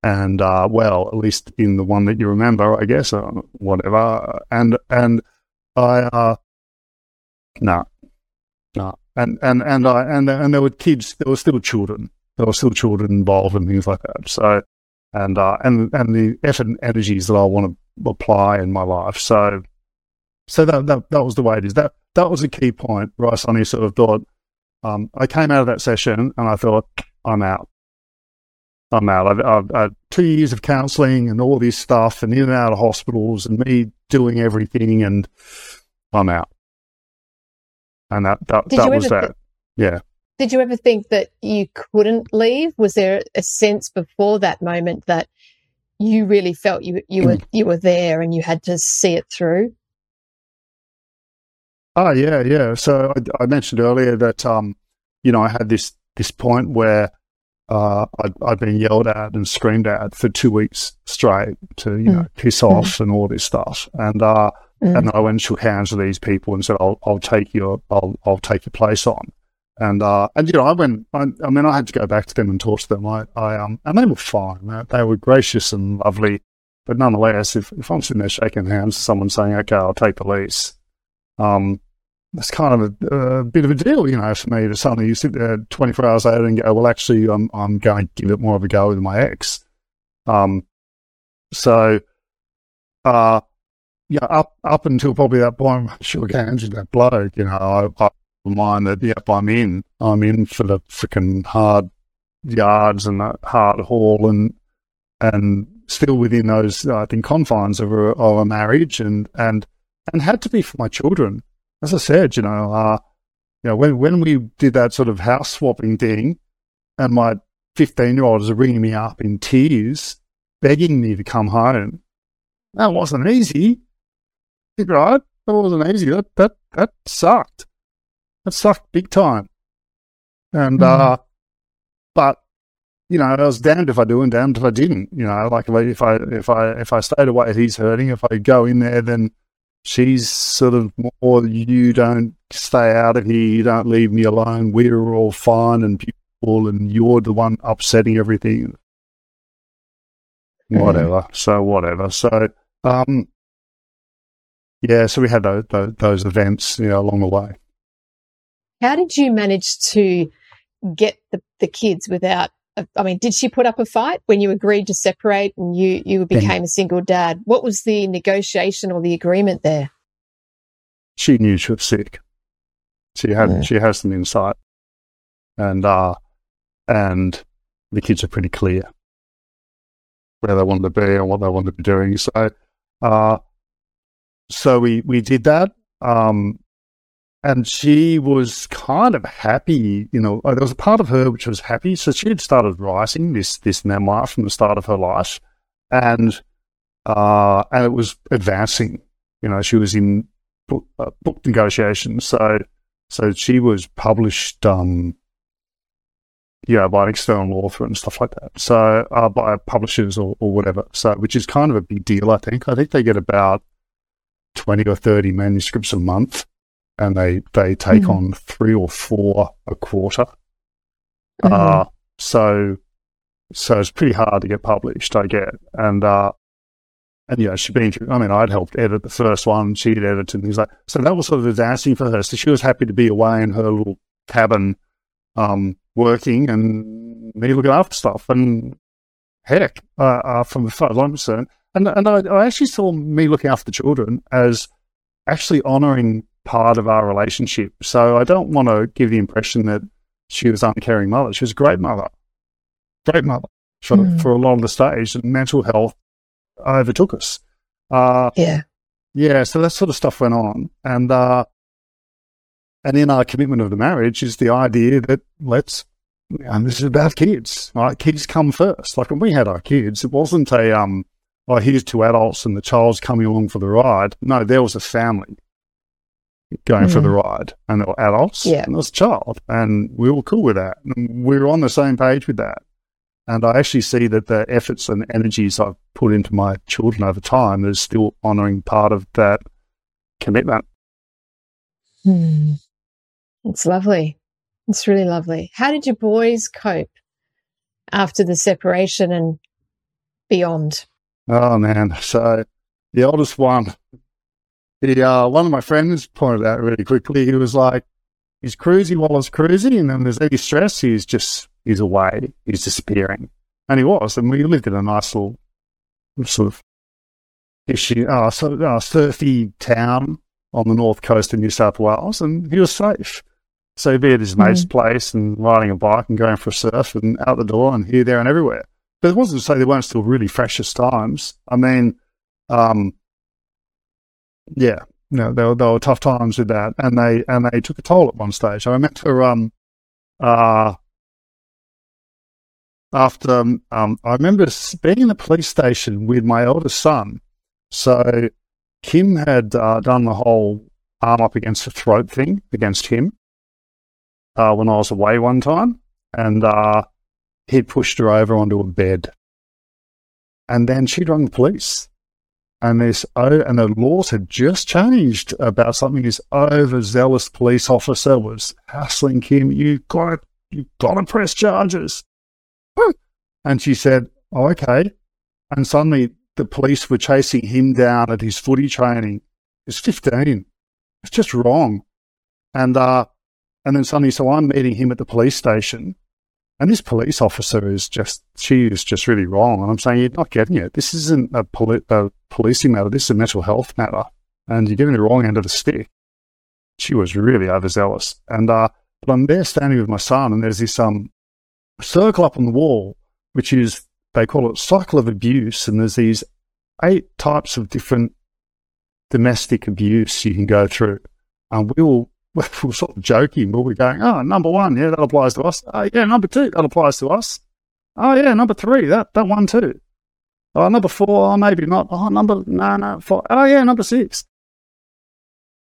and uh, well, at least in the one that you remember, I guess, or whatever. And and I uh, no, no, and and and I and and there were kids, there were still children, there were still children involved and things like that. So and uh, and and the effort and energies that I want to apply in my life. So so that that, that was the way it is. That that was a key point. Rice Sonny sort of thought. Um, I came out of that session and I thought, I'm out. I'm out. I've, I've, I've two years of counselling and all this stuff, and in and out of hospitals, and me doing everything, and I'm out. And that that, that was that. Th- yeah. Did you ever think that you couldn't leave? Was there a sense before that moment that you really felt you you were you were there and you had to see it through? Oh yeah, yeah. So I, I mentioned earlier that um, you know, I had this this point where uh, I'd, I'd, been yelled at and screamed at for two weeks straight to you mm. piss off mm. and all this stuff, and uh, mm. and I went and shook hands with these people and said, "I'll I'll take your I'll I'll take your place on," and uh, and you know I went I, I, mean I had to go back to them and talk to them. I, I um and they were fine. They, they were gracious and lovely, but nonetheless, if if I'm sitting there shaking hands with someone saying, "Okay, I'll take the lease," um, that's kind of a, a, bit of a deal, you know, for me to suddenly you sit there 24 hours later and go, well, actually, I'm, I'm going to give it more of a go with my ex. Um, so, uh, yeah, up, up until probably that point, sure hands with that bloke, you know, I, I mind that, yep, I'm in, I'm in for the freaking hard yards and the hard haul and, and still within those, I think, confines of a, of a marriage and, and, and had to be for my children as I said, you know, uh, you know, when when we did that sort of house swapping thing, and my fifteen year old was ringing me up in tears, begging me to come home. That wasn't easy, right? That wasn't easy. That that that sucked. That sucked big time. And mm. uh, but you know, I was damned if I do and damned if I didn't. You know, like if I if I if I stayed away, he's hurting. If I go in there, then she's sort of more you don't stay out of here, you don't leave me alone. We're all fine and beautiful, and you're the one upsetting everything. Mm. Whatever. So whatever. So um, yeah. So we had those, those, those events, you know, along the way. How did you manage to get the, the kids without I mean, did she put up a fight when you agreed to separate and you, you became a single dad? What was the negotiation or the agreement there? She knew she was sick. She had yeah. she has some insight, and uh, and the kids are pretty clear where they wanted to be and what they wanted to be doing. So, uh, so we we did that. Um, and she was kind of happy, you know, there was a part of her which was happy. So she had started writing this, this memoir from the start of her life and, uh, and it was advancing, you know, she was in book, uh, book negotiations. So, so she was published, um, yeah, by an external author and stuff like that. So, uh, by publishers or, or whatever. So, which is kind of a big deal, I think. I think they get about 20 or 30 manuscripts a month and they they take mm-hmm. on three or four a quarter. Mm-hmm. Uh, so so it's pretty hard to get published. I get and uh, and yeah, she'd been through. I mean, I'd helped edit the first one. She'd edited and things like so. That was sort of advancing for her. So she was happy to be away in her little cabin, um, working and me looking after stuff. And heck, uh, uh, from as far as I'm concerned, and and I, I actually saw me looking after the children as actually honouring part of our relationship. So I don't want to give the impression that she was uncaring mother. She was a great mother, great mother for, mm. for a lot of the stage. And mental health overtook us. Uh, yeah. Yeah. So that sort of stuff went on. And, uh, and in our commitment of the marriage is the idea that let's, and this is about kids, right? Kids come first. Like when we had our kids, it wasn't a, um, oh, here's two adults and the child's coming along for the ride. No, there was a family going mm. for the mm. ride, and they were adults, yeah. and there was a child, and we were cool with that. And we were on the same page with that. And I actually see that the efforts and energies I've put into my children over time is still honouring part of that commitment. Hmm. It's lovely. It's really lovely. How did your boys cope after the separation and beyond? Oh man. So the oldest one, the, uh, one of my friends pointed out really quickly. He was like, he's cruising while he's cruising and then there's any stress, he's just, he's away. He's disappearing. And he was. And we lived in a nice little sort of issue, uh, so, uh, surfy town on the north coast of New South Wales, and he was safe. So he'd be at his mm. mate's place and riding a bike and going for a surf and out the door and here, there, and everywhere. But it wasn't to say there weren't still really freshest times. I mean, um, yeah, no, there were, there were tough times with that, and they and they took a toll at one stage. I remember, um, uh, after um, I remember being in the police station with my eldest son. So Kim had uh, done the whole arm up against the throat thing against him uh, when I was away one time, and uh, he pushed her over onto a bed, and then she'd rung the police. And this, oh, and the laws had just changed about something. This overzealous police officer was hassling Kim. You got, you got to press charges. And she said, oh, okay. And suddenly the police were chasing him down at his footy training. He's 15. It's just wrong. And, uh, and then suddenly, so I'm meeting him at the police station and this police officer is just, she is just really wrong. And I'm saying, you're not getting it. This isn't a, poli- a policing matter. This is a mental health matter. And you're giving the wrong end of the stick. She was really overzealous. And, uh, but I'm there standing with my son and there's this, um, circle up on the wall, which is they call it cycle of abuse, and there's these eight types of different domestic abuse you can go through. And we will we were sort of joking, but we're going, oh, number one, yeah, that applies to us. Oh, yeah, number two, that applies to us. Oh, yeah, number three, that, that one too. Oh, number four, oh, maybe not. Oh, number, no, no, four. Oh, yeah, number six.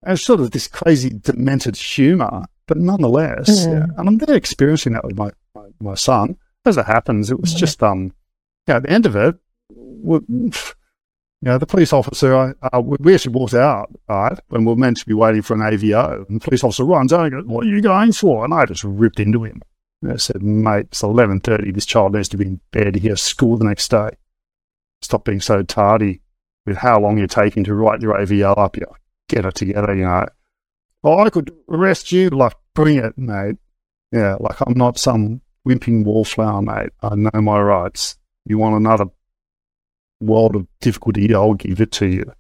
And it's sort of this crazy, demented humour, but nonetheless, mm. yeah, and I'm there experiencing that with my, my, my son. As it happens, it was mm. just, um, yeah, at the end of it, you know, the police officer, uh, we actually walked out, right, when we are meant to be waiting for an AVO. And the police officer runs out and goes, what are you going for? And I just ripped into him. And I said, mate, it's 11.30. This child needs to be in bed here at school the next day. Stop being so tardy with how long you're taking to write your AVO up. You get it together, you know. Well, I could arrest you. Like, bring it, mate. Yeah, like I'm not some wimping wallflower, mate. I know my rights you want another world of difficulty, I'll give it to you.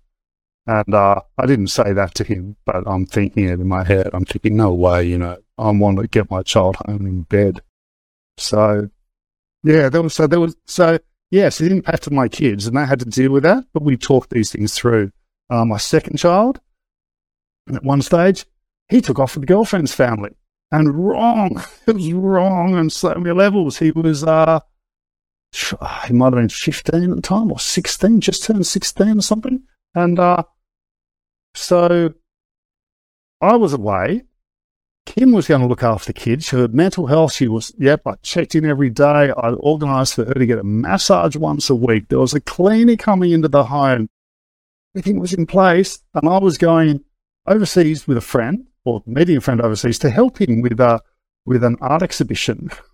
And uh, I didn't say that to him, but I'm thinking it in my head. I'm thinking, no way, you know, I want to get my child home in bed. So, yeah, there was, so there was, so yes, it impacted my kids and they had to deal with that, but we talked these things through. Uh, my second child, at one stage, he took off with the girlfriend's family and wrong. It was wrong on so many levels. He was, uh, he might have been 15 at the time or 16, just turned 16 or something. And uh, so I was away. Kim was going to look after the kids. Her mental health, she was, yep, I checked in every day. I organised for her to get a massage once a week. There was a cleaner coming into the home. Everything was in place. And I was going overseas with a friend or meeting a friend overseas to help him with, uh, with an art exhibition.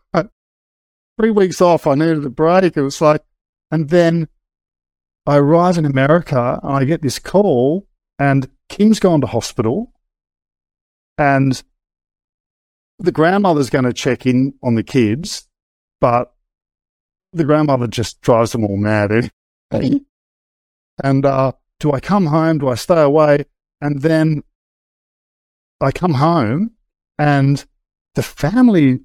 three weeks off. I needed a break. It was like, and then I arrive in America and I get this call, and Kim's gone to hospital, and the grandmother's going to check in on the kids, but the grandmother just drives them all mad. and uh, do I come home? Do I stay away? And then I come home, and the family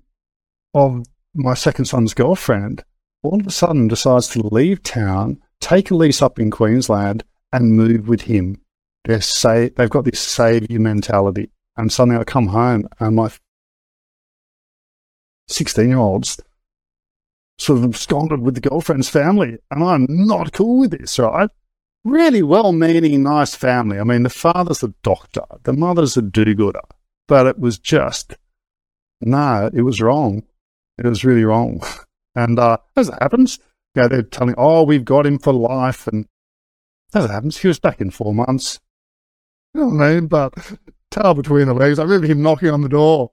of my second son's girlfriend all of a sudden decides to leave town, take a lease up in Queensland, and move with him. They're say they've got this savior mentality. And suddenly I come home and my 16 year olds sort of absconded with the girlfriend's family. And I'm not cool with this, right? Really well meaning, nice family. I mean, the father's a doctor, the mother's a do gooder, but it was just, no, it was wrong. It was really wrong. And uh, as it happens, you know, they're telling, oh, we've got him for life. And as it happens, he was back in four months. You know what I mean? But tail between the legs, I remember him knocking on the door.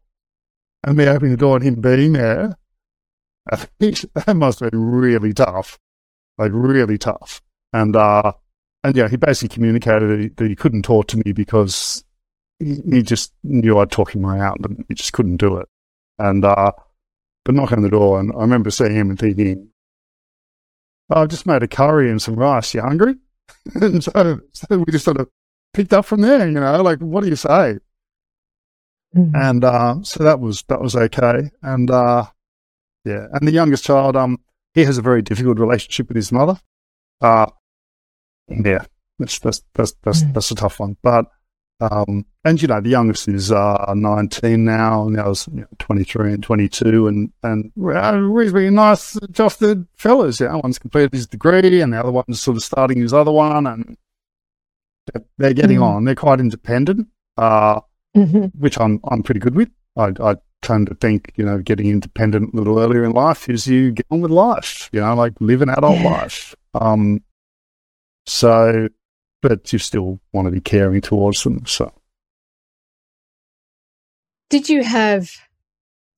and me opening the door and him being there, that must have been really tough, like really tough. And uh, and yeah, he basically communicated that he, that he couldn't talk to me because he, he, just knew I'd talk him out, and he just couldn't do it. And uh, but knocking on the door, and I remember seeing him and thinking, oh, "I've just made a curry and some rice. You hungry?" and so, so we just sort of picked up from there. You know, like what do you say? Mm-hmm. And uh, so that was that was okay. And uh, yeah, and the youngest child, um, he has a very difficult relationship with his mother. Uh, yeah, that's that's that's that's, mm. that's a tough one. But um, and you know, the youngest is uh, 19 now, and the others you know, 23 and 22, and and uh, reasonably nice, adjusted fellas. Yeah, one's completed his degree, and the other one's sort of starting his other one, and they're, they're getting mm. on. They're quite independent, uh, mm-hmm. which I'm I'm pretty good with. I, I tend to think, you know, getting independent a little earlier in life is you get on with life, you know, like live an adult yeah. life. Um, so but you still want to be caring towards them. So, did you have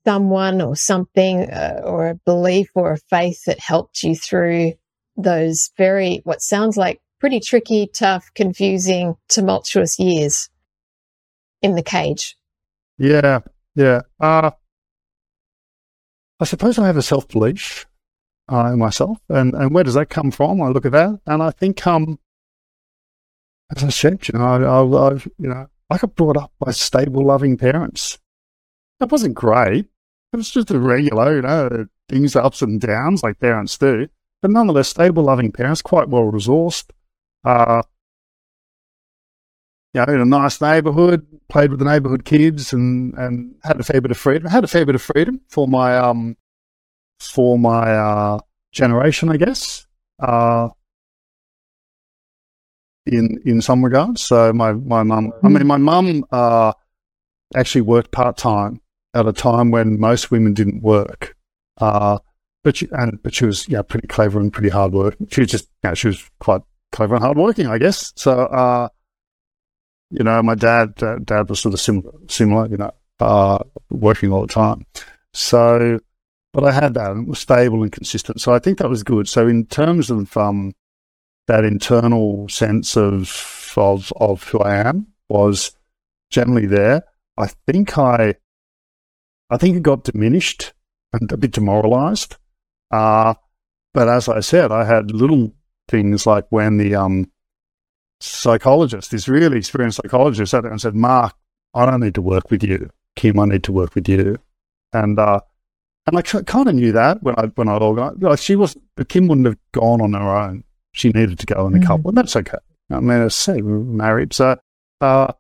someone or something uh, or a belief or a faith that helped you through those very, what sounds like pretty tricky, tough, confusing, tumultuous years in the cage? Yeah, yeah. Uh, I suppose I have a self belief uh, in myself, and and where does that come from? I look at that, and I think um, as I said, you know, I, I, you know, I got brought up by stable, loving parents. That wasn't great. It was just a regular, you know, things ups and downs like parents do. But nonetheless, stable, loving parents, quite well resourced. Uh, you know, in a nice neighbourhood, played with the neighbourhood kids, and and had a fair bit of freedom. Had a fair bit of freedom for my um for my uh, generation, I guess. Uh, in in some regards. So my my mum, I mean, my mum uh, actually worked part time at a time when most women didn't work. Uh, but she and but she was yeah pretty clever and pretty hard work. She was just know, she was quite clever and hardworking, I guess. So uh, you know, my dad dad was sort of similar, similar, you know, uh, working all the time. So, but I had that and it was stable and consistent. So I think that was good. So in terms of um, that internal sense of of of who I am was generally there. I think I I think it got diminished and a bit demoralized. Uh, but as I said, I had little things like when the um, psychologist, this really experienced psychologist, sat there and said, Mark, I don't need to work with you. Kim, I need to work with you. And uh, and I kind of knew that when I when I organized. Like she was, Kim wouldn't have gone on her own she needed to go in a mm. couple, and that's okay. I mean, I say we were married, so uh,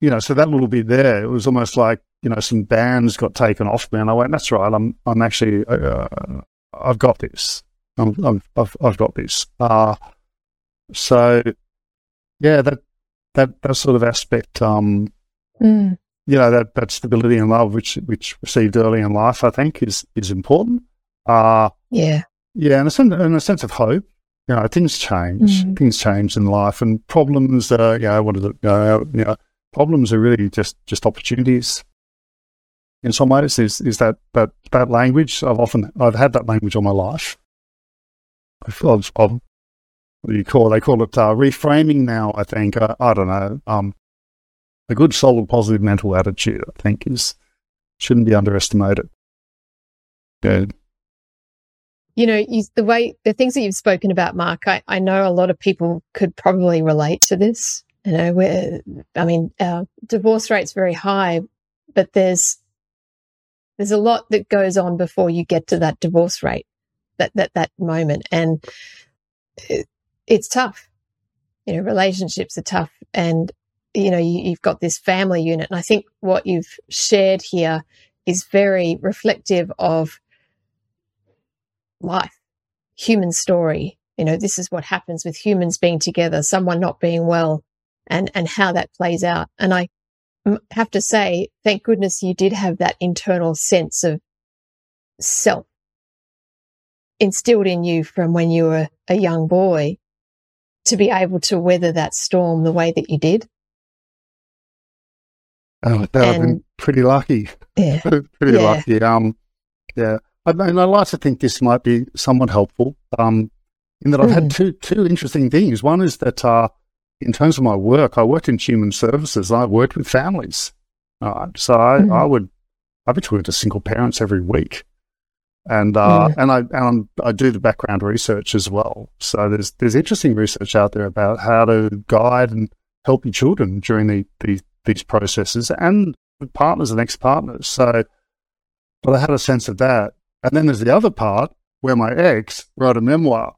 you know, so that little bit there, it was almost like you know some bands got taken off me, and I went, "That's right, I'm I'm actually uh, I've got this, i have I've got this." Uh, so yeah, that that that sort of aspect, um, mm. you know, that that stability and love, which which received early in life, I think is is important. Uh, yeah. Yeah, and a sense, and a sense of hope. You know, things change. Mm. Things change in life, and problems. Uh, you know, what is it? Uh, you know, problems are really just just opportunities. In some ways, is is that that that language? I've often I've had that language all my life. I've, I've, I've what do you call? It? They call it uh, reframing now. I think uh, I don't know. Um, a good, solid, positive mental attitude. I think is shouldn't be underestimated. Yeah you know, you, the way the things that you've spoken about, Mark, I, I know a lot of people could probably relate to this. You know, where I mean, our divorce rate's very high, but there's there's a lot that goes on before you get to that divorce rate, that that that moment, and it, it's tough. You know, relationships are tough, and you know, you, you've got this family unit, and I think what you've shared here is very reflective of life, human story. You know, this is what happens with humans being together, someone not being well, and and how that plays out. And I have to say, thank goodness you did have that internal sense of self instilled in you from when you were a young boy to be able to weather that storm the way that you did. Oh, that I've been pretty lucky. Yeah. pretty Yeah. lucky. Um, yeah. I mean, I like to think this might be somewhat helpful. Um, in that I've had two two interesting things. One is that uh, in terms of my work, I worked in human services. I worked with families. Right. So I, Mhm. I would I'd be talking to single parents every week, and uh, and I and I do the background research as well. So there's there's interesting research out there about how to guide and help your children during the, the these processes and with partners and ex partners. So, but I had a sense of that. And then there's the other part where my ex wrote a memoir,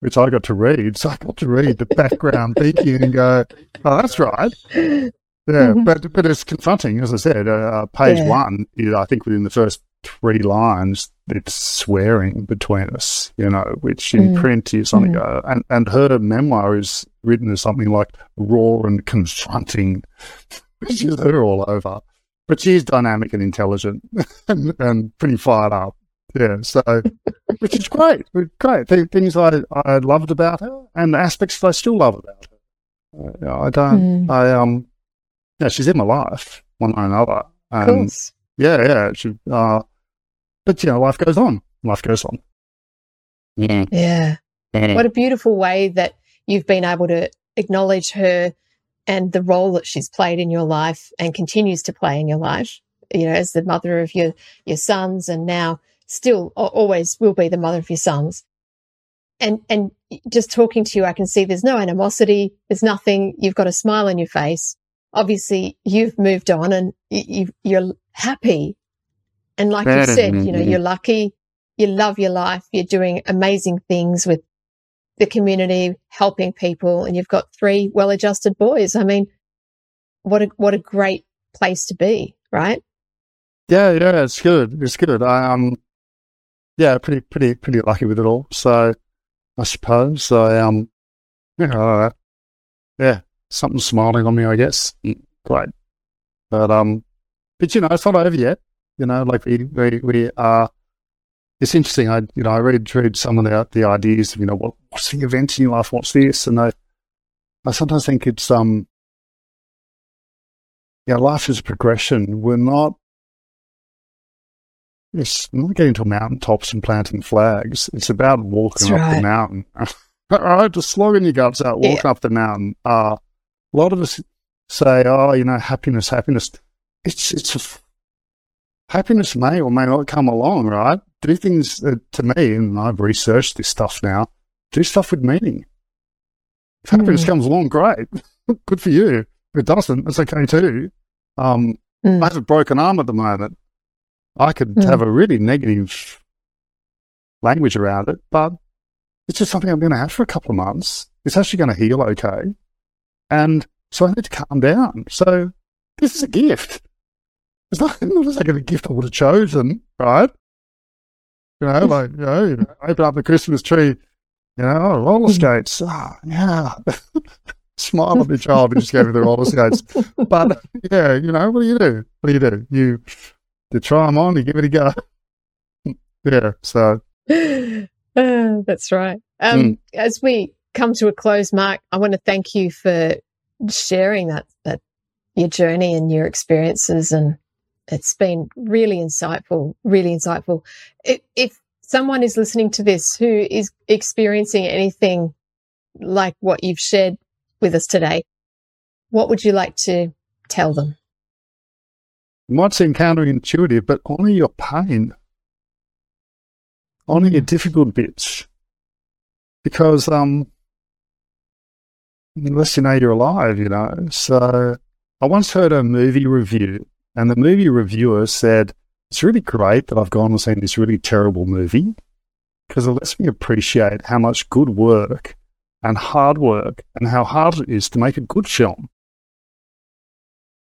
which I got to read. So I got to read the background thinking and go, oh, that's right. Yeah, Mhm. but but it's confronting, as I said. Uh, uh, page Yeah. one, is, I think within the first three lines, it's swearing between us, you know, which in Mm. print is something. Mm. Uh, and and her memoir is written as something like raw and confronting, which is her all over. But she's dynamic and intelligent and, and pretty fired up. Yeah, so which is great, great Th- things I I loved about her and aspects that I still love about her. Uh, I don't. Mm. I um, yeah, she's in my life one way or another. Of And course. yeah, yeah. She, uh, but you know, life goes on. Life goes on. Yeah. Yeah. What a beautiful way that you've been able to acknowledge her and the role that she's played in your life and continues to play in your life. You know, as the mother of your your sons, and now still always will be the mother of your sons. And and just talking to you, I can see there's no animosity. There's nothing. You've got a smile on your face. Obviously, you've moved on, and you, you're happy. And like you said, you know, you're lucky. You love your life. You're doing amazing things with the community, helping people, and you've got three well-adjusted boys. I mean, what a what a great place to be, right? Yeah, yeah. It's good. It's good. I um, yeah, pretty, pretty, pretty lucky with it all. So I suppose I um, yeah, I yeah, something smiling on me, I guess. Mm, Great, but um, but you know, it's not over yet. You know, like we we we are. It's interesting. I you know I read read some of the the ideas. Of, you know, what what's the event in your life? What's this? And I I sometimes think it's um. Yeah, life is a progression. We're not it's not getting to mountaintops and planting flags. It's about walking That's up right. the mountain. All right, just slogging your guts out, walking up the mountain. Uh, a lot of us say, "Oh, you know, happiness, happiness." It's it's a f- happiness may or may not come along, right? Do things uh, to me, and I've researched this stuff now. Do stuff with meaning. If happiness Mm. comes along, great, good for you. If it doesn't, it's okay too. Um, Mm. I have a broken arm at the moment. I could Mm. have a really negative language around it, but it's just something I'm going to have for a couple of months. It's actually going to heal okay. And so I need to calm down. So this is a gift. It's not, not like a gift I would have chosen, right? You know, like, you know, you know, open up the Christmas tree, you know, oh, roller skates. Ah, yeah. Smile at the child who just gave me the roller skates. But yeah, you know, what do you do? What do you do? You, you try them on, you give it a go. yeah, so Ah, that's right. Um, Mm. As we come to a close, Mark, I want to thank you for sharing that that your journey and your experiences, and it's been really insightful. Really insightful. If, if someone is listening to this who is experiencing anything like what you've shared with us today, what would you like to tell them? Might seem counterintuitive, but honor your pain. Honor your difficult bits. Because, um, unless you know you're alive, you know. So I once heard a movie review, and the movie reviewer said, It's really great that I've gone and seen this really terrible movie because it lets me appreciate how much good work and hard work and how hard it is to make a good film.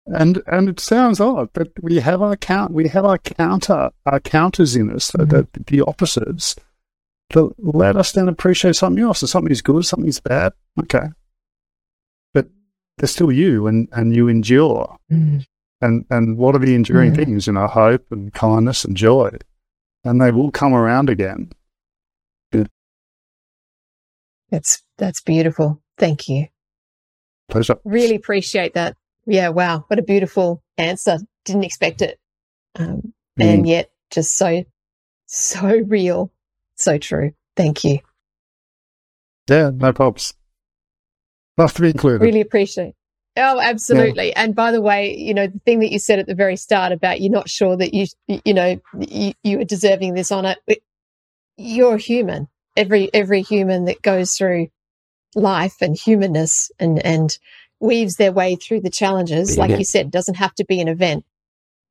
And and it sounds odd, but we have our count we have our counter our counters in us, Mhm. the, the opposites that let us then appreciate something else. If something's good, something's bad, okay. But they're still you and, and you endure. And and what are the enduring Mhm. things? You know, hope and kindness and joy. And they will come around again. That's that's beautiful. Thank you. Pleasure. Really appreciate that Yeah. Wow. What a beautiful answer. Didn't expect it. Um, mm. And yet just so, so real. So true. Thank you. Yeah. No problems. Love to be included. Really appreciate Oh, absolutely. Yeah. And by the way, you know, the thing that you said at the very start about you're not sure that you, you know, you, you are deserving this honor. You're human. Every, every human that goes through life and humanness and, and weaves their way through the challenges, like you said, doesn't have to be an event,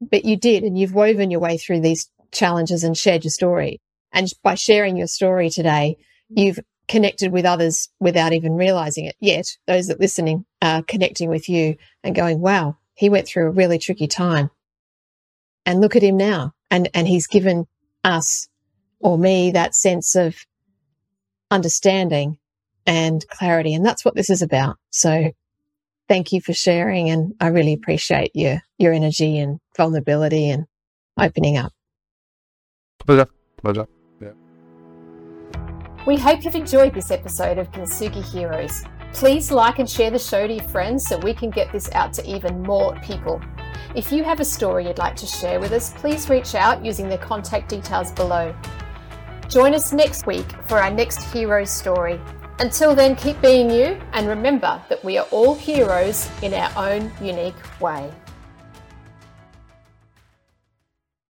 but you did. And you've woven your way through these challenges and shared your story. And by sharing your story today, you've connected with others without even realizing it yet. Those that listening are connecting with you and going, wow, he went through a really tricky time. And look at him now. And, and he's given us or me that sense of understanding and clarity. And that's what this is about. So thank you for sharing. And I really appreciate your, your energy and vulnerability and opening up. Pleasure. Pleasure. We hope you've enjoyed this episode of Kintsugi Heroes. Please like and share the show to your friends so we can get this out to even more people. If you have a story you'd like to share with us, please reach out using the contact details below. Join us next week for our next hero story. Until then, keep being you and remember that we are all heroes in our own unique way.